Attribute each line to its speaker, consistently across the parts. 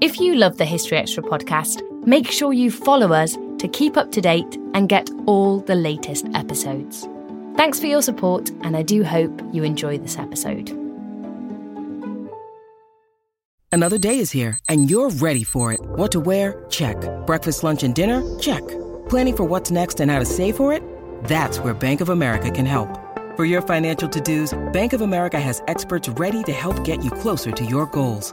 Speaker 1: If you love the History Extra podcast, make sure you follow us to keep up to date and get all the latest episodes. Thanks for your support, and I do hope you enjoy this episode.
Speaker 2: Another day is here, and you're ready for it. What to wear? Check. Breakfast, lunch, and dinner? Check. Planning for what's next and how to save for it? That's where Bank of America can help. For your financial to dos, Bank of America has experts ready to help get you closer to your goals.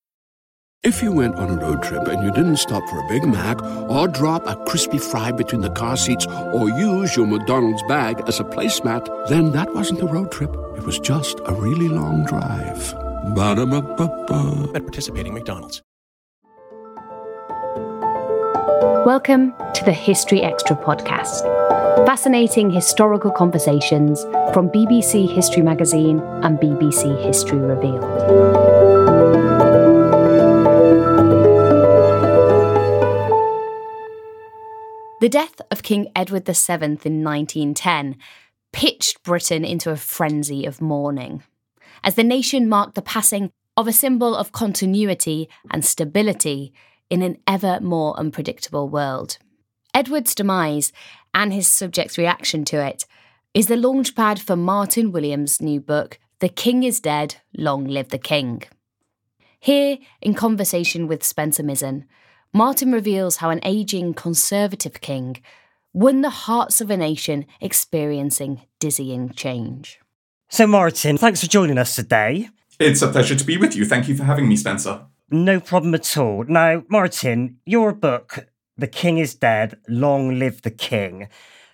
Speaker 3: If you went on a road trip and you didn't stop for a Big Mac or drop a crispy fry between the car seats or use your McDonald's bag as a placemat, then that wasn't a road trip. It was just a really long drive. Ba-da-ba-ba-ba.
Speaker 4: At participating McDonald's.
Speaker 1: Welcome to the History Extra podcast. Fascinating historical conversations from BBC History Magazine and BBC History Revealed. The death of King Edward VII in 1910 pitched Britain into a frenzy of mourning, as the nation marked the passing of a symbol of continuity and stability in an ever more unpredictable world. Edward's demise and his subjects' reaction to it is the launchpad for Martin Williams' new book, The King is Dead, Long Live the King. Here, in conversation with Spencer Mizen, Martin reveals how an aging conservative king won the hearts of a nation experiencing dizzying change.
Speaker 5: So, Martin, thanks for joining us today.
Speaker 6: It's a pleasure to be with you. Thank you for having me, Spencer.
Speaker 5: No problem at all. Now, Martin, your book, The King is Dead, Long Live the King,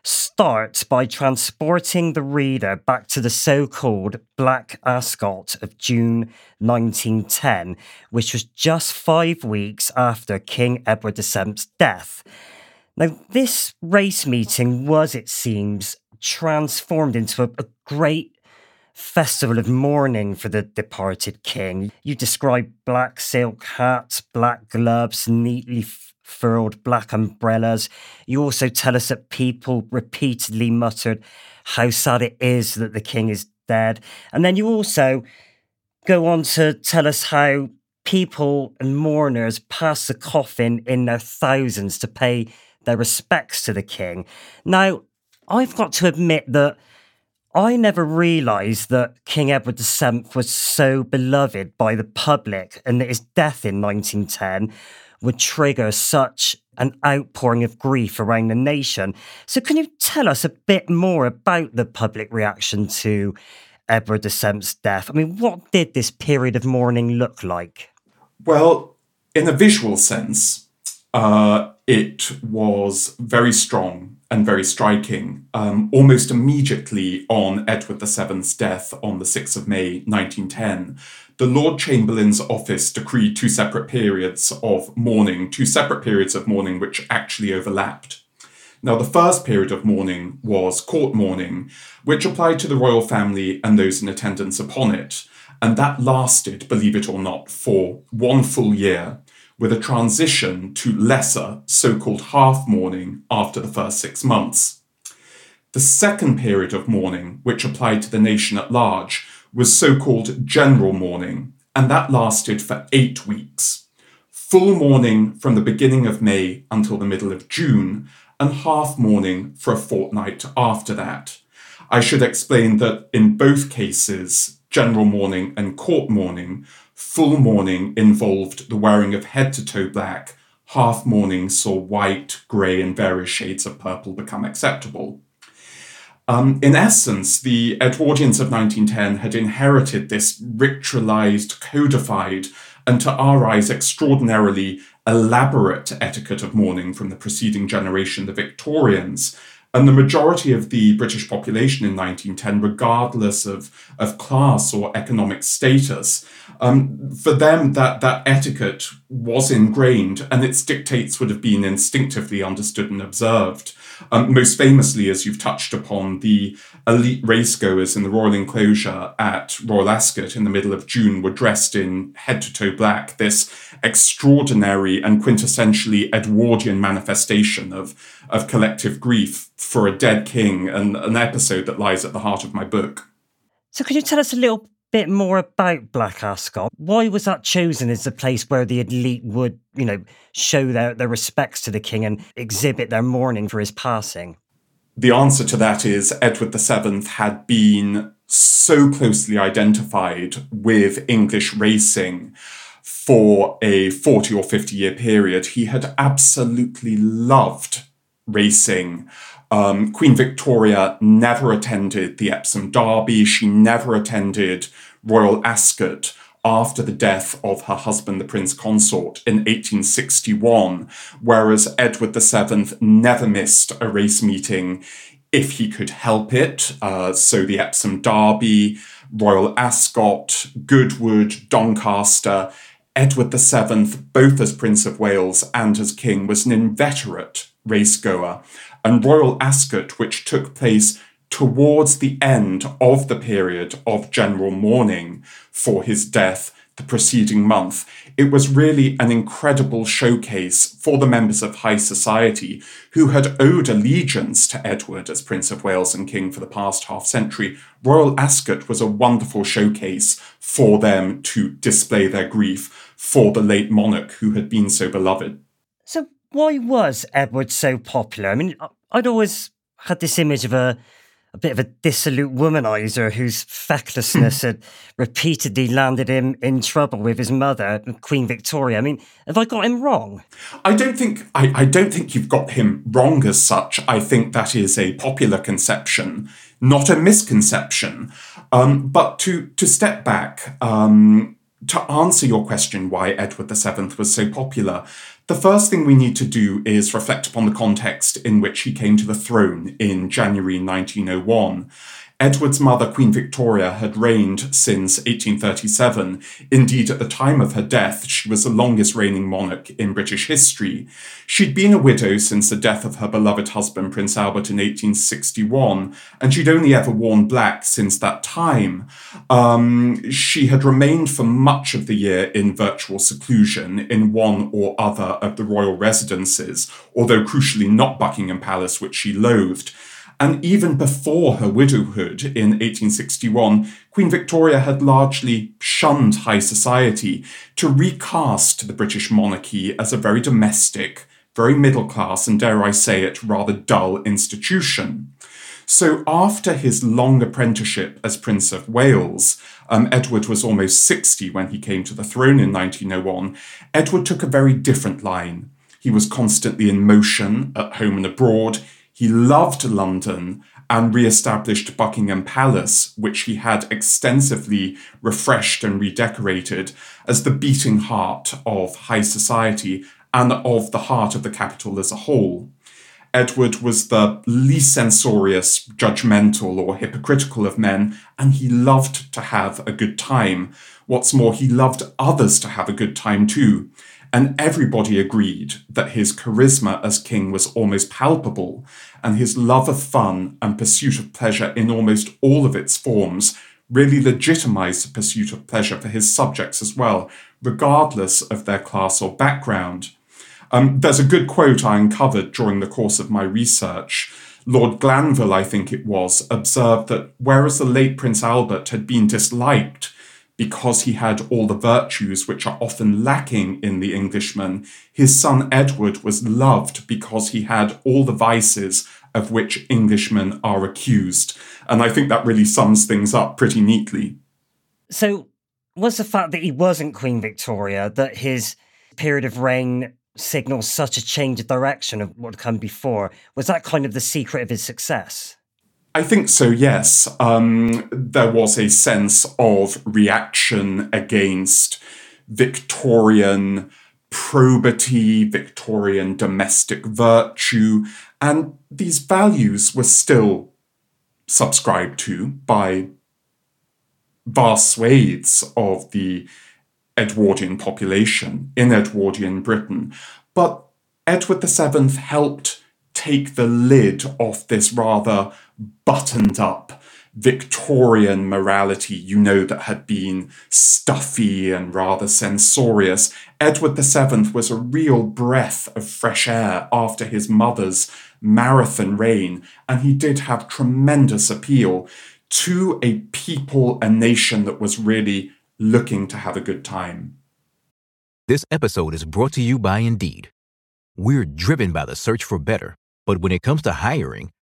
Speaker 5: starts by transporting the reader back to the so called Black Ascot of June 1910, which was just five weeks after King Edward VII's death. Now, this race meeting was, it seems, transformed into a, a great festival of mourning for the departed king. You describe black silk hats, black gloves, neatly furled black umbrellas. You also tell us that people repeatedly muttered how sad it is that the king is dead. And then you also go on to tell us how people and mourners pass the coffin in their thousands to pay their respects to the king. Now, I've got to admit that I never realised that King Edward VII was so beloved by the public and that his death in 1910 would trigger such an outpouring of grief around the nation. So, can you tell us a bit more about the public reaction to Edward VII's death? I mean, what did this period of mourning look like?
Speaker 6: Well, in a visual sense, uh, it was very strong and very striking. Um, almost immediately on Edward VII's death on the 6th of May 1910, the Lord Chamberlain's office decreed two separate periods of mourning, two separate periods of mourning which actually overlapped. Now, the first period of mourning was court mourning, which applied to the royal family and those in attendance upon it, and that lasted, believe it or not, for one full year, with a transition to lesser, so called half mourning after the first six months. The second period of mourning, which applied to the nation at large, was so called general mourning, and that lasted for eight weeks. full mourning from the beginning of May until the middle of June, and half mourning for a fortnight after that. I should explain that in both cases, general mourning and court mourning, full mourning involved the wearing of head to toe black, half mourning saw white, grey, and various shades of purple become acceptable. Um, in essence, the Edwardians of 1910 had inherited this ritualized, codified, and to our eyes extraordinarily elaborate etiquette of mourning from the preceding generation, the Victorians. And the majority of the British population in 1910, regardless of, of class or economic status, um, for them that, that etiquette was ingrained and its dictates would have been instinctively understood and observed. Um, most famously, as you've touched upon, the elite racegoers in the Royal Enclosure at Royal Ascot in the middle of June were dressed in head to toe black, this extraordinary and quintessentially Edwardian manifestation of, of collective grief for a dead king, and an episode that lies at the heart of my book.
Speaker 5: So, could you tell us a little bit more about Black Ascot. Why was that chosen as the place where the elite would, you know, show their, their respects to the king and exhibit their mourning for his passing?
Speaker 6: The answer to that is Edward VII had been so closely identified with English racing for a 40 or 50 year period. He had absolutely loved racing. Um, Queen Victoria never attended the Epsom Derby. She never attended Royal Ascot after the death of her husband, the Prince Consort, in 1861, whereas Edward VII never missed a race meeting if he could help it. Uh, so the Epsom Derby, Royal Ascot, Goodwood, Doncaster. Edward VII, both as Prince of Wales and as King, was an inveterate racegoer and Royal Ascot, which took place towards the end of the period of general mourning for his death the preceding month. It was really an incredible showcase for the members of high society who had owed allegiance to Edward as Prince of Wales and King for the past half century. Royal Ascot was a wonderful showcase for them to display their grief for the late monarch who had been so beloved.
Speaker 5: Why was Edward so popular? I mean, I'd always had this image of a a bit of a dissolute womanizer whose fecklessness had repeatedly landed him in trouble with his mother, Queen Victoria. I mean, have I got him wrong?
Speaker 6: I don't think I, I don't think you've got him wrong as such. I think that is a popular conception, not a misconception. Um, but to to step back, um, to answer your question why Edward VII was so popular, the first thing we need to do is reflect upon the context in which he came to the throne in January 1901. Edward's mother, Queen Victoria, had reigned since 1837. Indeed, at the time of her death, she was the longest reigning monarch in British history. She'd been a widow since the death of her beloved husband, Prince Albert, in 1861, and she'd only ever worn black since that time. Um, she had remained for much of the year in virtual seclusion in one or other of the royal residences, although crucially not Buckingham Palace, which she loathed. And even before her widowhood in 1861, Queen Victoria had largely shunned high society to recast the British monarchy as a very domestic, very middle class, and dare I say it, rather dull institution. So, after his long apprenticeship as Prince of Wales, um, Edward was almost 60 when he came to the throne in 1901. Edward took a very different line. He was constantly in motion, at home and abroad. He loved London and re established Buckingham Palace, which he had extensively refreshed and redecorated as the beating heart of high society and of the heart of the capital as a whole. Edward was the least censorious, judgmental, or hypocritical of men, and he loved to have a good time. What's more, he loved others to have a good time too and everybody agreed that his charisma as king was almost palpable, and his love of fun and pursuit of pleasure in almost all of its forms really legitimized the pursuit of pleasure for his subjects as well, regardless of their class or background. Um, there's a good quote I uncovered during the course of my research. Lord Glanville, I think it was, observed that whereas the late Prince Albert had been disliked because he had all the virtues which are often lacking in the Englishman, his son Edward was loved because he had all the vices of which Englishmen are accused. And I think that really sums things up pretty neatly.
Speaker 5: So, was the fact that he wasn't Queen Victoria, that his period of reign signals such a change of direction of what had come before, was that kind of the secret of his success?
Speaker 6: I think so, yes. Um, there was a sense of reaction against Victorian probity, Victorian domestic virtue, and these values were still subscribed to by vast swathes of the Edwardian population in Edwardian Britain. But Edward VII helped take the lid off this rather buttoned up Victorian morality, you know, that had been stuffy and rather censorious. Edward VII was a real breath of fresh air after his mother's marathon reign, and he did have tremendous appeal to a people, a nation that was really looking to have a good time.
Speaker 4: This episode is brought to you by Indeed. We're driven by the search for better, but when it comes to hiring,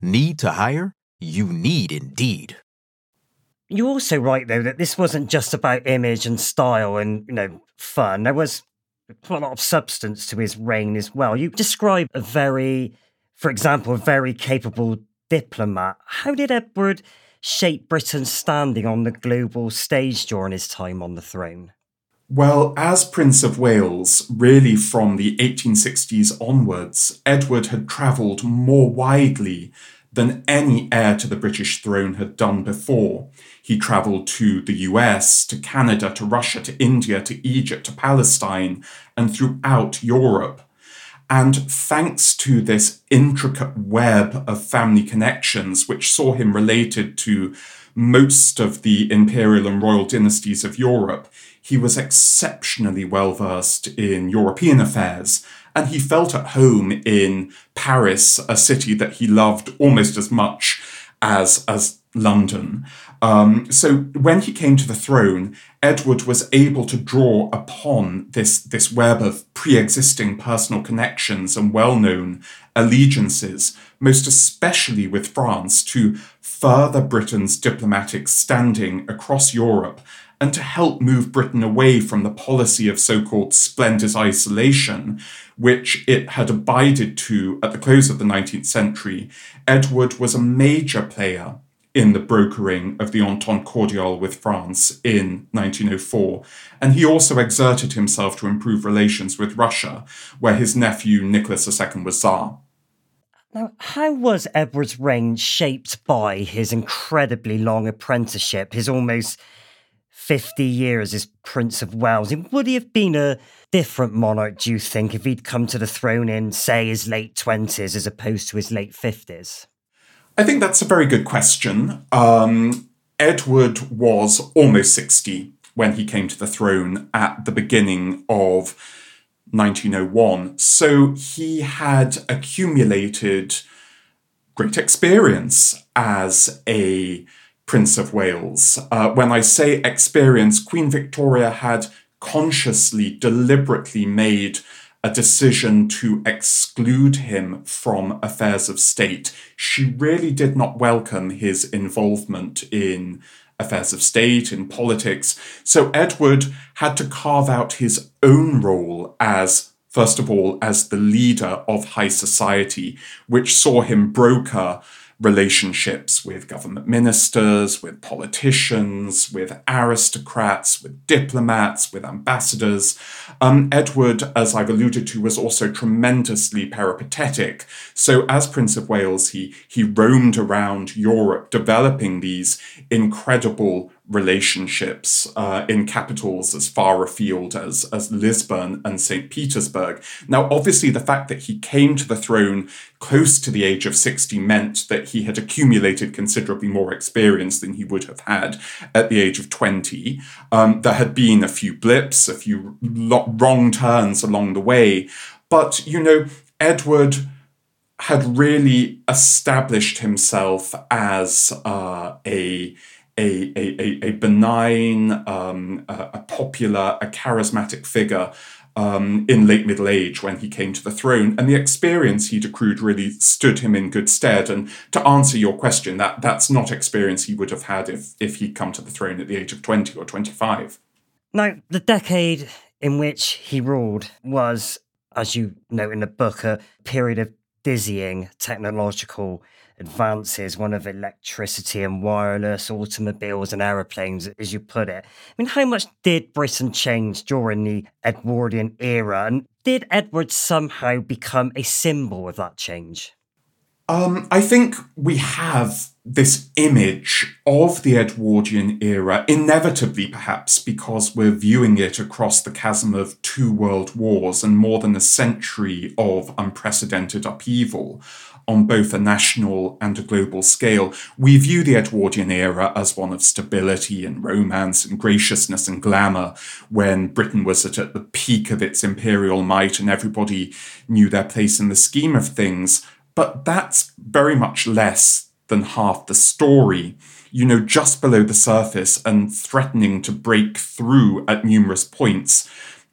Speaker 4: Need to hire? You need Indeed.
Speaker 5: You're also right, though, that this wasn't just about image and style and, you know, fun. There was a lot of substance to his reign as well. You describe a very, for example, a very capable diplomat. How did Edward shape Britain's standing on the global stage during his time on the throne?
Speaker 6: Well, as Prince of Wales, really from the 1860s onwards, Edward had travelled more widely than any heir to the British throne had done before. He travelled to the US, to Canada, to Russia, to India, to Egypt, to Palestine, and throughout Europe. And thanks to this intricate web of family connections, which saw him related to most of the imperial and royal dynasties of Europe, he was exceptionally well versed in European affairs and he felt at home in Paris, a city that he loved almost as much as as London. Um, so when he came to the throne, Edward was able to draw upon this, this web of pre-existing personal connections and well-known allegiances, most especially with France, to further Britain's diplomatic standing across Europe and to help move Britain away from the policy of so called splendid isolation, which it had abided to at the close of the 19th century, Edward was a major player in the brokering of the Entente Cordiale with France in 1904, and he also exerted himself to improve relations with Russia, where his nephew Nicholas II was Tsar.
Speaker 5: Now, how was Edward's reign shaped by his incredibly long apprenticeship, his almost 50 years as Prince of Wales. Would he have been a different monarch, do you think, if he'd come to the throne in, say, his late 20s as opposed to his late 50s?
Speaker 6: I think that's a very good question. Um, Edward was almost 60 when he came to the throne at the beginning of 1901. So he had accumulated great experience as a Prince of Wales. Uh, when I say experience, Queen Victoria had consciously, deliberately made a decision to exclude him from affairs of state. She really did not welcome his involvement in affairs of state, in politics. So Edward had to carve out his own role as, first of all, as the leader of high society, which saw him broker relationships with government ministers, with politicians, with aristocrats, with diplomats, with ambassadors. Um, Edward, as I've alluded to, was also tremendously peripatetic. So, as Prince of Wales, he, he roamed around Europe developing these incredible relationships uh, in capitals as far afield as, as Lisbon and St. Petersburg. Now, obviously, the fact that he came to the throne close to the age of 60 meant that he had accumulated considerably more experience than he would have had at the age of 20. Um, there had been a few blips, a few lo- wrong turns along the way. But, you know, Edward had really established himself as uh, a a, a, a benign, um, a, popular, a charismatic figure um, in late middle age when he came to the throne, and the experience he'd accrued really stood him in good stead. And to answer your question, that that's not experience he would have had if if he'd come to the throne at the age of twenty or twenty five.
Speaker 5: Now, the decade in which he ruled was, as you note in the book, a period of dizzying technological advances, one of electricity and wireless, automobiles and aeroplanes, as you put it. I mean, how much did Britain change during the Edwardian era? And did Edward somehow become a symbol of that change?
Speaker 6: Um, I think we have this image of the Edwardian era, inevitably perhaps because we're viewing it across the chasm of two world wars and more than a century of unprecedented upheaval on both a national and a global scale. We view the Edwardian era as one of stability and romance and graciousness and glamour when Britain was at, at the peak of its imperial might and everybody knew their place in the scheme of things. But that's very much less than half the story. You know, just below the surface and threatening to break through at numerous points,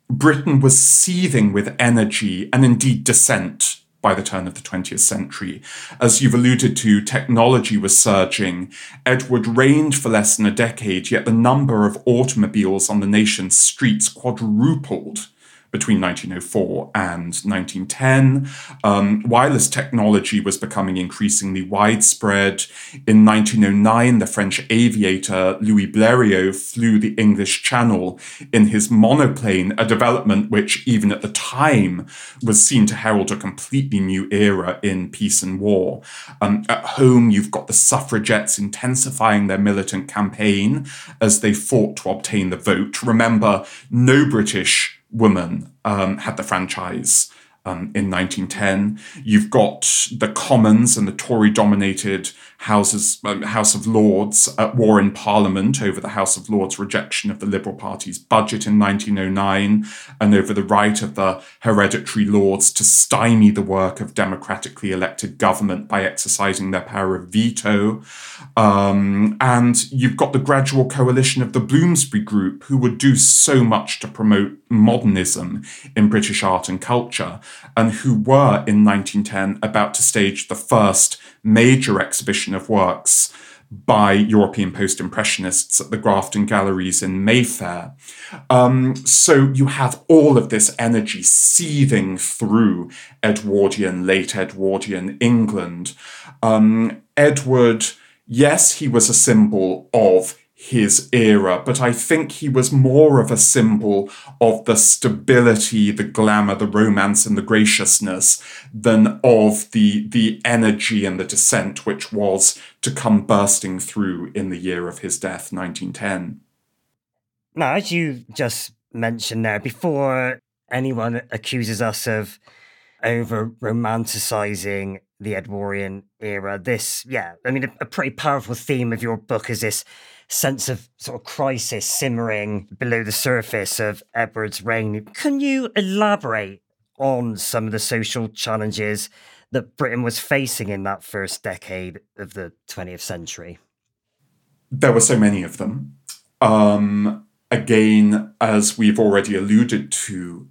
Speaker 6: Britain was seething with energy and indeed dissent by the turn of the 20th century. As you've alluded to, technology was surging. Edward reigned for less than a decade, yet the number of automobiles on the nation's streets quadrupled between 1904 and 1910. Um, wireless technology was becoming increasingly widespread. In 1909, the French aviator Louis Blériot flew the English Channel in his monoplane, a development which, even at the time, was seen to herald a completely new era in peace and war. Um, at home, you've got the suffragettes intensifying their militant campaign as they fought to obtain the vote. Remember, no British woman um, had the franchise um, in 1910. You've got the Commons and the Tory dominated Houses, um, House of Lords at war in Parliament over the House of Lords' rejection of the Liberal Party's budget in 1909 and over the right of the hereditary Lords to stymie the work of democratically elected government by exercising their power of veto. Um, and you've got the gradual coalition of the Bloomsbury Group, who would do so much to promote modernism in British art and culture, and who were in 1910 about to stage the first major exhibition of works by European post impressionists at the Grafton Galleries in Mayfair. Um, so you have all of this energy seething through Edwardian, late Edwardian England. Um, Edward, yes, he was a symbol of his era, but I think he was more of a symbol of the stability, the glamour, the romance, and the graciousness than of the, the energy and the dissent which was to come bursting through in the year of his death, 1910.
Speaker 5: Now, as you just mentioned there, before anyone accuses us of over romanticizing the Edwardian era, this, yeah, I mean, a, a pretty powerful theme of your book is this sense of sort of crisis simmering below the surface of Edward's reign. Can you elaborate on some of the social challenges that Britain was facing in that first decade of the 20th century?
Speaker 6: There were so many of them. Um, again, as we've already alluded to,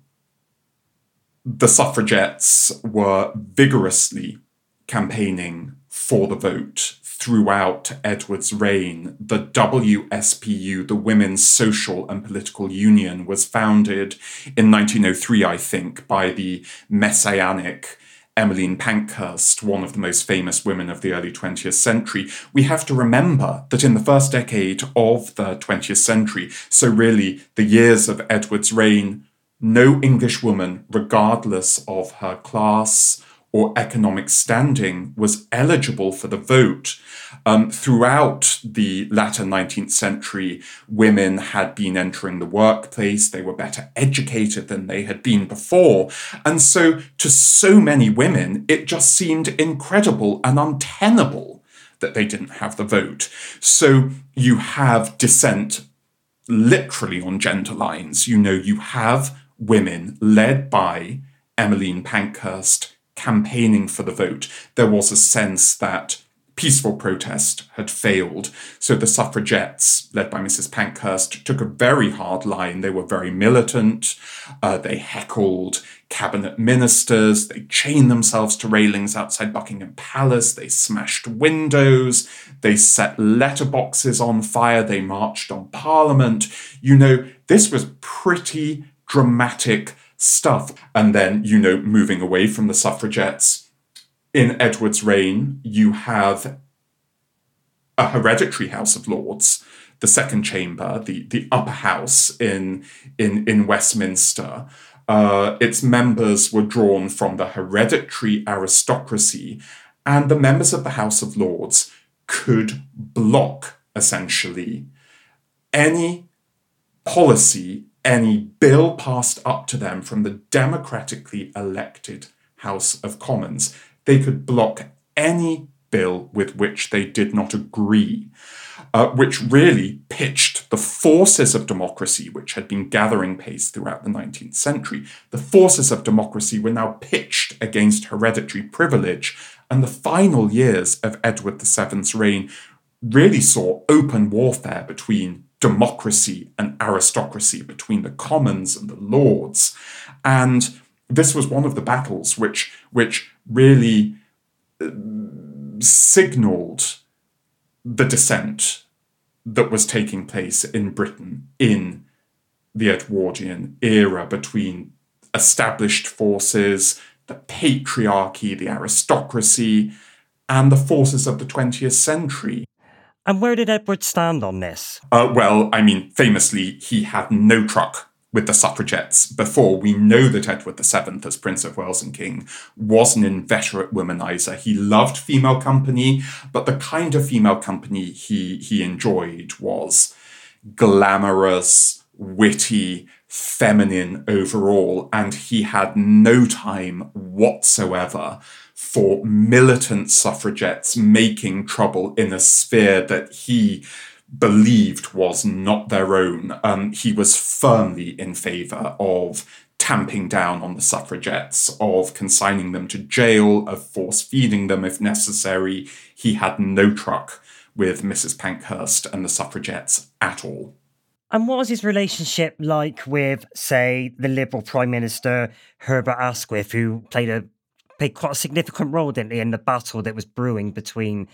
Speaker 6: the suffragettes were vigorously campaigning for the vote throughout Edward's reign. The WSPU, the Women's Social and Political Union, was founded in 1903, I think, by the messianic Emmeline Pankhurst, one of the most famous women of the early 20th century. We have to remember that in the first decade of the 20th century, so really the years of Edward's reign, no English woman, regardless of her class, or economic standing was eligible for the vote. Um, throughout the latter 19th century, women had been entering the workplace, they were better educated than they had been before. And so, to so many women, it just seemed incredible and untenable that they didn't have the vote. So, you have dissent literally on gender lines. You know, you have women led by Emmeline Pankhurst campaigning for the vote. There was a sense that peaceful protest had failed. So the suffragettes, led by Mrs. Pankhurst, took a very hard line. They were very militant. Uh, they heckled cabinet ministers. They chained themselves to railings outside Buckingham Palace. They smashed windows. They set letterboxes on fire. They marched on Parliament. You know, this was pretty dramatic stuff. And then, you know, moving away from the suffragettes, in Edward's reign, you have a hereditary House of Lords, the second chamber, the, the upper house in, in, in Westminster. Uh, its members were drawn from the hereditary aristocracy, and the members of the House of Lords could block, essentially, any policy, any bill passed up to them from the democratically elected House of Commons they could block any bill with which they did not agree, uh, which really pitched the forces of democracy, which had been gathering pace throughout the 19th century. The forces of democracy were now pitched against hereditary privilege, and the final years of Edward VII's reign really saw open warfare between democracy and aristocracy, between the commons and the lords. And this was one of the battles which, which really uh, signaled the dissent that was taking place in Britain in the Edwardian era between established forces, the patriarchy, the aristocracy, and the forces of the 20th century.
Speaker 5: And where did Edward stand on this?
Speaker 6: Uh, well, I mean, famously, he had no truck with the suffragettes before, we know that Edward VII, as Prince of Wales and King, was an inveterate womanizer. He loved female company, but the kind of female company he, he enjoyed was glamorous, witty, feminine overall, and he had no time whatsoever for militant suffragettes making trouble in a sphere that he believed was not their own. Um, he was firmly in favour of tamping down on the suffragettes, of consigning them to jail, of force feeding them if necessary. He had no truck with Mrs. Pankhurst and the suffragettes at all.
Speaker 5: And what was his relationship like with, say, the Liberal Prime Minister Herbert Asquith, who played a played quite a significant role, didn't he, in the battle that was brewing between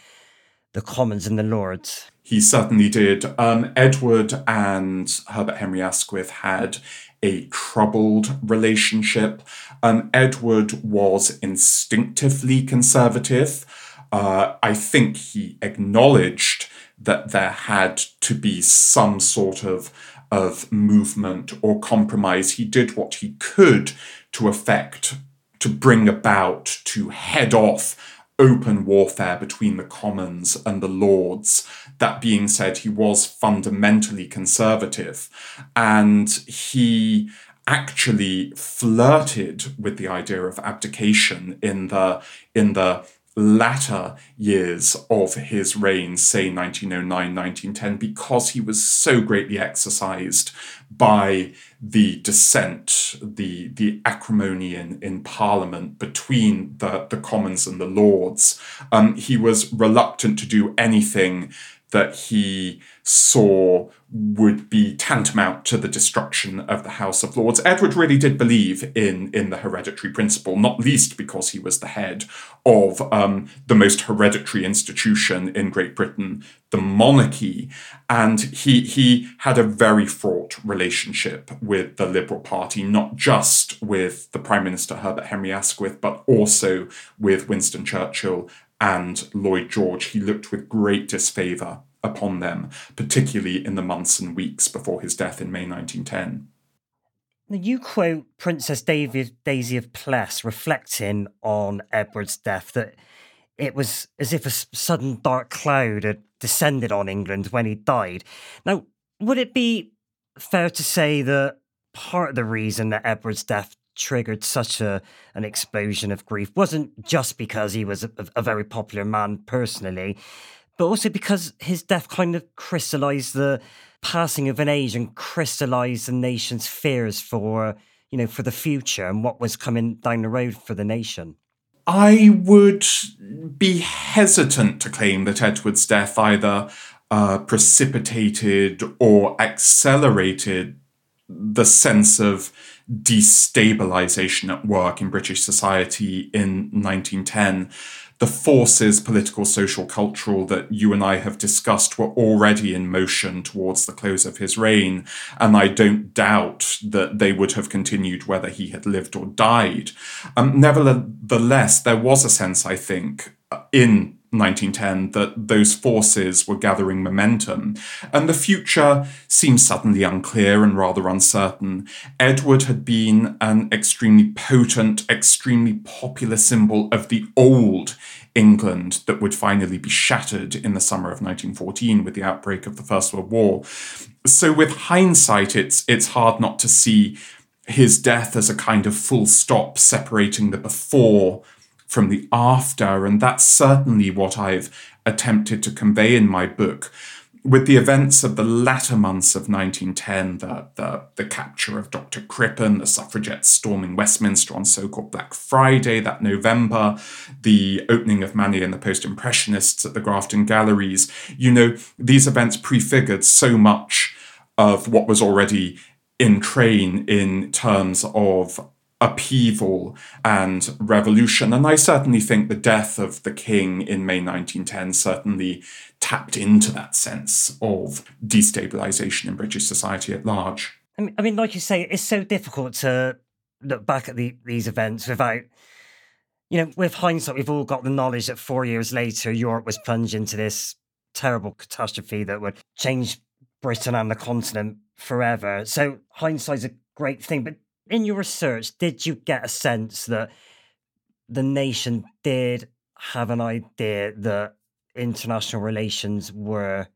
Speaker 5: the Commons and the Lords?
Speaker 6: He certainly did. Um, Edward and Herbert Henry Asquith had a troubled relationship. Um, Edward was instinctively conservative. Uh, I think he acknowledged that there had to be some sort of of movement or compromise. He did what he could to effect, to bring about, to head off open warfare between the Commons and the Lords. That being said, he was fundamentally conservative and he actually flirted with the idea of abdication in the in the latter years of his reign, say 1909, 1910, because he was so greatly exercised by the dissent, the, the acrimony in, in Parliament between the, the Commons and the Lords. Um, he was reluctant to do anything that he saw would be tantamount to the destruction of the House of Lords. Edward really did believe in, in the hereditary principle, not least because he was the head of um, the most hereditary institution in Great Britain, the monarchy. And he, he had a very fraught relationship with the Liberal Party, not just with the Prime Minister Herbert Henry Asquith, but also with Winston Churchill and Lloyd George, he looked with great disfavour upon them, particularly in the months and weeks before his death in May 1910.
Speaker 5: You quote Princess Daisy, Daisy of Pless reflecting on Edward's death that it was as if a sudden dark cloud had descended on England when he died. Now, would it be fair to say that part of the reason that Edward's death triggered such a an explosion of grief wasn't just because he was a, a very popular man personally, but also because his death kind of crystallized the passing of an age and crystallized the nation's fears for you know for the future and what was coming down the road for the nation.
Speaker 6: I would be hesitant to claim that Edward's death either uh, precipitated or accelerated the sense of destabilization at work in British society in 1910 the forces, political, social, cultural, that you and I have discussed were already in motion towards the close of his reign. And I don't doubt that they would have continued whether he had lived or died. Um, nevertheless, there was a sense, I think, in 1910 that those forces were gathering momentum, and the future seemed suddenly unclear and rather uncertain. Edward had been an extremely potent, extremely popular symbol of the old England that would finally be shattered in the summer of 1914 with the outbreak of the First World War. So, with hindsight, it's it's hard not to see his death as a kind of full stop separating the before from the after. And that's certainly what I've attempted to convey in my book. With the events of the latter months of 1910, the, the, the capture of Dr. Crippen, the suffragettes storming Westminster on so called Black Friday that November, the opening of Manet and the Post Impressionists at the Grafton Galleries, you know, these events prefigured so much of what was already in train in terms of upheaval and revolution. And I certainly think the death of the king in May 1910 certainly tapped into that sense of destabilization in British society at large.
Speaker 5: I mean, like you say, it's so difficult to look back at the, these events without, you know, with hindsight, we've all got the knowledge that four years later, Europe was plunged into this terrible catastrophe that would change Britain and the continent forever. So hindsight's a great thing, but in your research, did you get a sense that the nation did have an idea that international relations were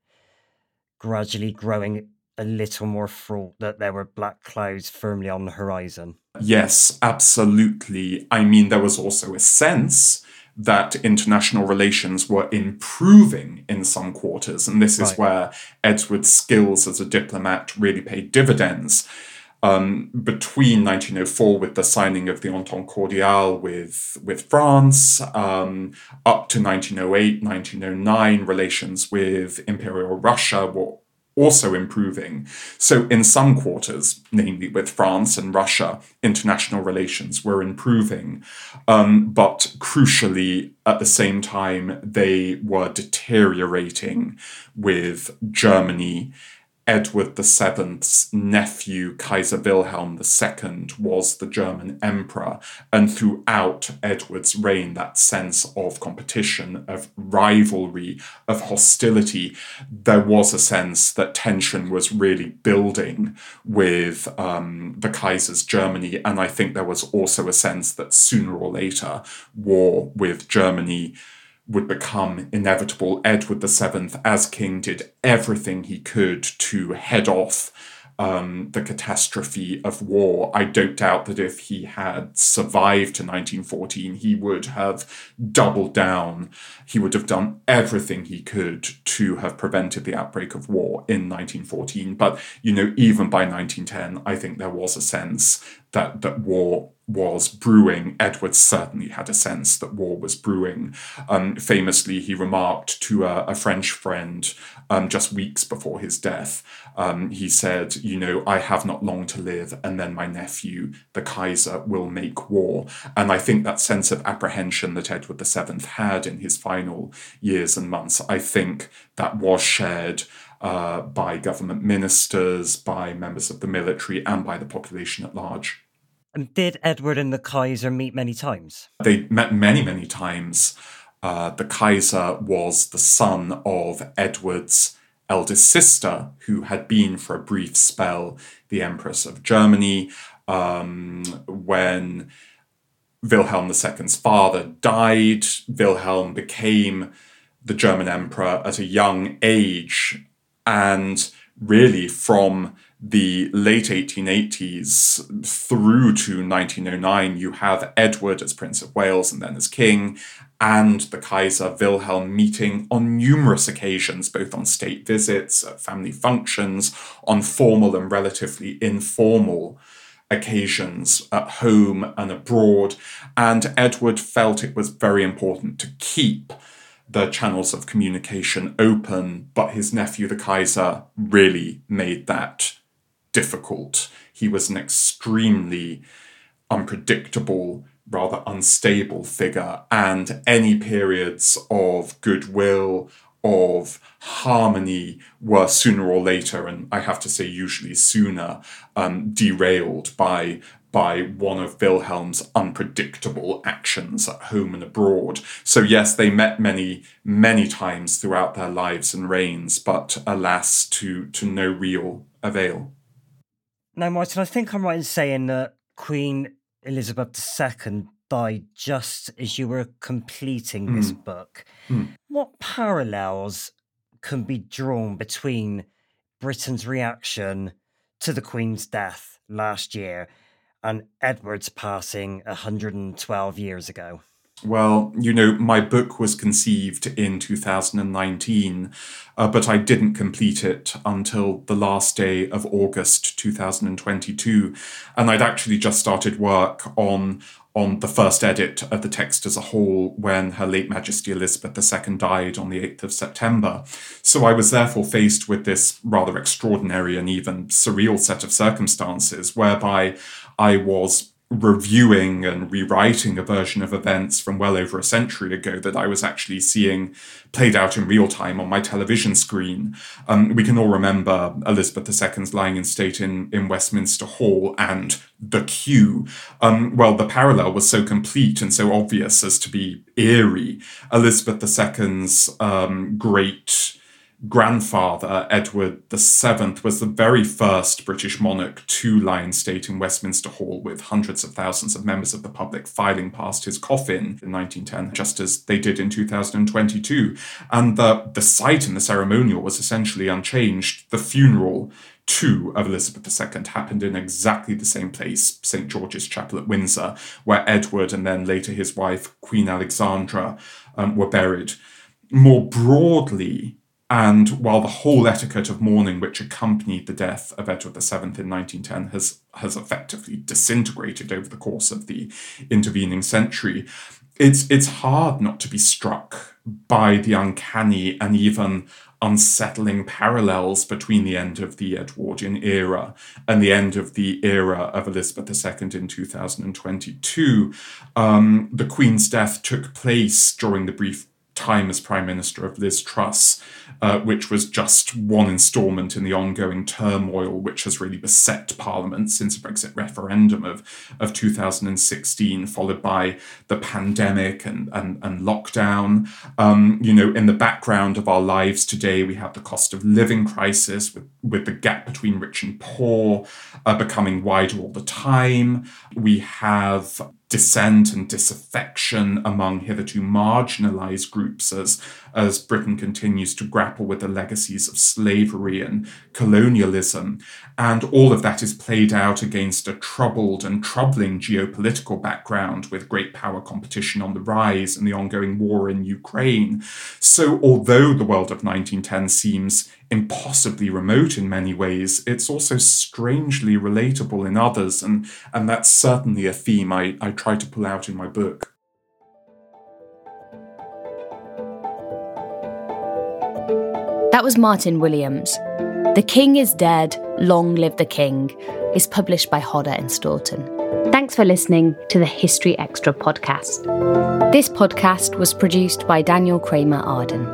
Speaker 5: gradually growing a little more fraught, that there were black clouds firmly on the horizon?
Speaker 6: Yes, absolutely. I mean, there was also a sense that international relations were improving in some quarters. And this is right. where Edward's skills as a diplomat really paid dividends um, between 1904 with the signing of the Entente Cordiale with, with France, um, up to 1908, 1909, relations with Imperial Russia were also improving. So, in some quarters, namely with France and Russia, international relations were improving. Um, but crucially, at the same time, they were deteriorating with Germany Edward VII's nephew, Kaiser Wilhelm II, was the German emperor. And throughout Edward's reign, that sense of competition, of rivalry, of hostility, there was a sense that tension was really building with um, the Kaiser's Germany. And I think there was also a sense that sooner or later, war with Germany would become inevitable. Edward VII, as king, did everything he could to head off um, the catastrophe of war. I don't doubt that if he had survived to 1914, he would have doubled down. He would have done everything he could to have prevented the outbreak of war in 1914. But, you know, even by 1910, I think there was a sense that, that war was brewing. Edward certainly had a sense that war was brewing. Um, famously, he remarked to a, a French friend um, just weeks before his death, um, he said, You know, I have not long to live, and then my nephew, the Kaiser, will make war. And I think that sense of apprehension that Edward VII had in his final years and months, I think that was shared. Uh, by government ministers, by members of the military, and by the population at large.
Speaker 5: And did Edward and the Kaiser meet many times?
Speaker 6: They met many, many times. Uh, the Kaiser was the son of Edward's eldest sister, who had been for a brief spell the Empress of Germany. um, when Wilhelm II's father died. Wilhelm became the German emperor at a young age. And really, from the late 1880s through to 1909, you have Edward as Prince of Wales and then as King, and the Kaiser Wilhelm meeting on numerous occasions, both on state visits, at family functions, on formal and relatively informal occasions at home and abroad. And Edward felt it was very important to keep the channels of communication open, but his nephew, the Kaiser, really made that difficult. He was an extremely unpredictable, rather unstable figure, and any periods of goodwill, of harmony were sooner or later, and I have to say usually sooner, um, derailed by by one of Wilhelm's unpredictable actions at home and abroad. So yes, they met many, many times throughout their lives and reigns, but alas, to to no real avail.
Speaker 5: Now, Martin, I think I'm right in saying that Queen Elizabeth II died just as you were completing mm. this hmm. book. Mm. What parallels can be drawn between Britain's reaction to the Queen's death last year and Edward's passing 112 years ago?
Speaker 6: Well, you know, my book was conceived in 2019, uh, but I didn't complete it until the last day of August 2022. And I'd actually just started work on on the first edit of the text as a whole when Her late Majesty Elizabeth II died on the 8th of September. So I was therefore faced with this rather extraordinary and even surreal set of circumstances whereby I was reviewing and rewriting a version of events from well over a century ago that I was actually seeing played out in real time on my television screen. Um, we can all remember Elizabeth II's lying in state in, in Westminster Hall and the queue. Um, well, the parallel was so complete and so obvious as to be eerie. Elizabeth II's um, great grandfather, Edward VII, was the very first British monarch to lie in state in Westminster Hall with hundreds of thousands of members of the public filing past his coffin in 1910, just as they did in 2022. And the, the site and the ceremonial was essentially unchanged. The funeral two of Elizabeth II happened in exactly the same place, St. George's Chapel at Windsor, where Edward and then later his wife, Queen Alexandra, um, were buried. More broadly, and while the whole etiquette of mourning which accompanied the death of Edward VII in 1910 has, has effectively disintegrated over the course of the intervening century, it's, it's hard not to be struck by the uncanny and even unsettling parallels between the end of the Edwardian era and the end of the era of Elizabeth II in 2022. Um, the Queen's death took place during the brief time as Prime Minister of Liz Truss, uh, which was just one instalment in the ongoing turmoil which has really beset Parliament since the Brexit referendum of, of 2016, followed by the pandemic and, and, and lockdown. Um, you know, in the background of our lives today, we have the cost of living crisis with, with the gap between rich and poor uh, becoming wider all the time. We have dissent and disaffection among hitherto marginalized groups as, as Britain continues to grapple with the legacies of slavery and colonialism. And all of that is played out against a troubled and troubling geopolitical background with great power competition on the rise and the ongoing war in Ukraine. So, although the world of 1910 seems impossibly remote in many ways, it's also strangely relatable in others, and, and that's certainly a theme I, I try to pull out in my book.
Speaker 1: That was Martin Williams. The King is Dead, Long Live the King is published by Hodder and Stoughton. Thanks for listening to the History Extra podcast. This podcast was produced by Daniel Kramer Arden.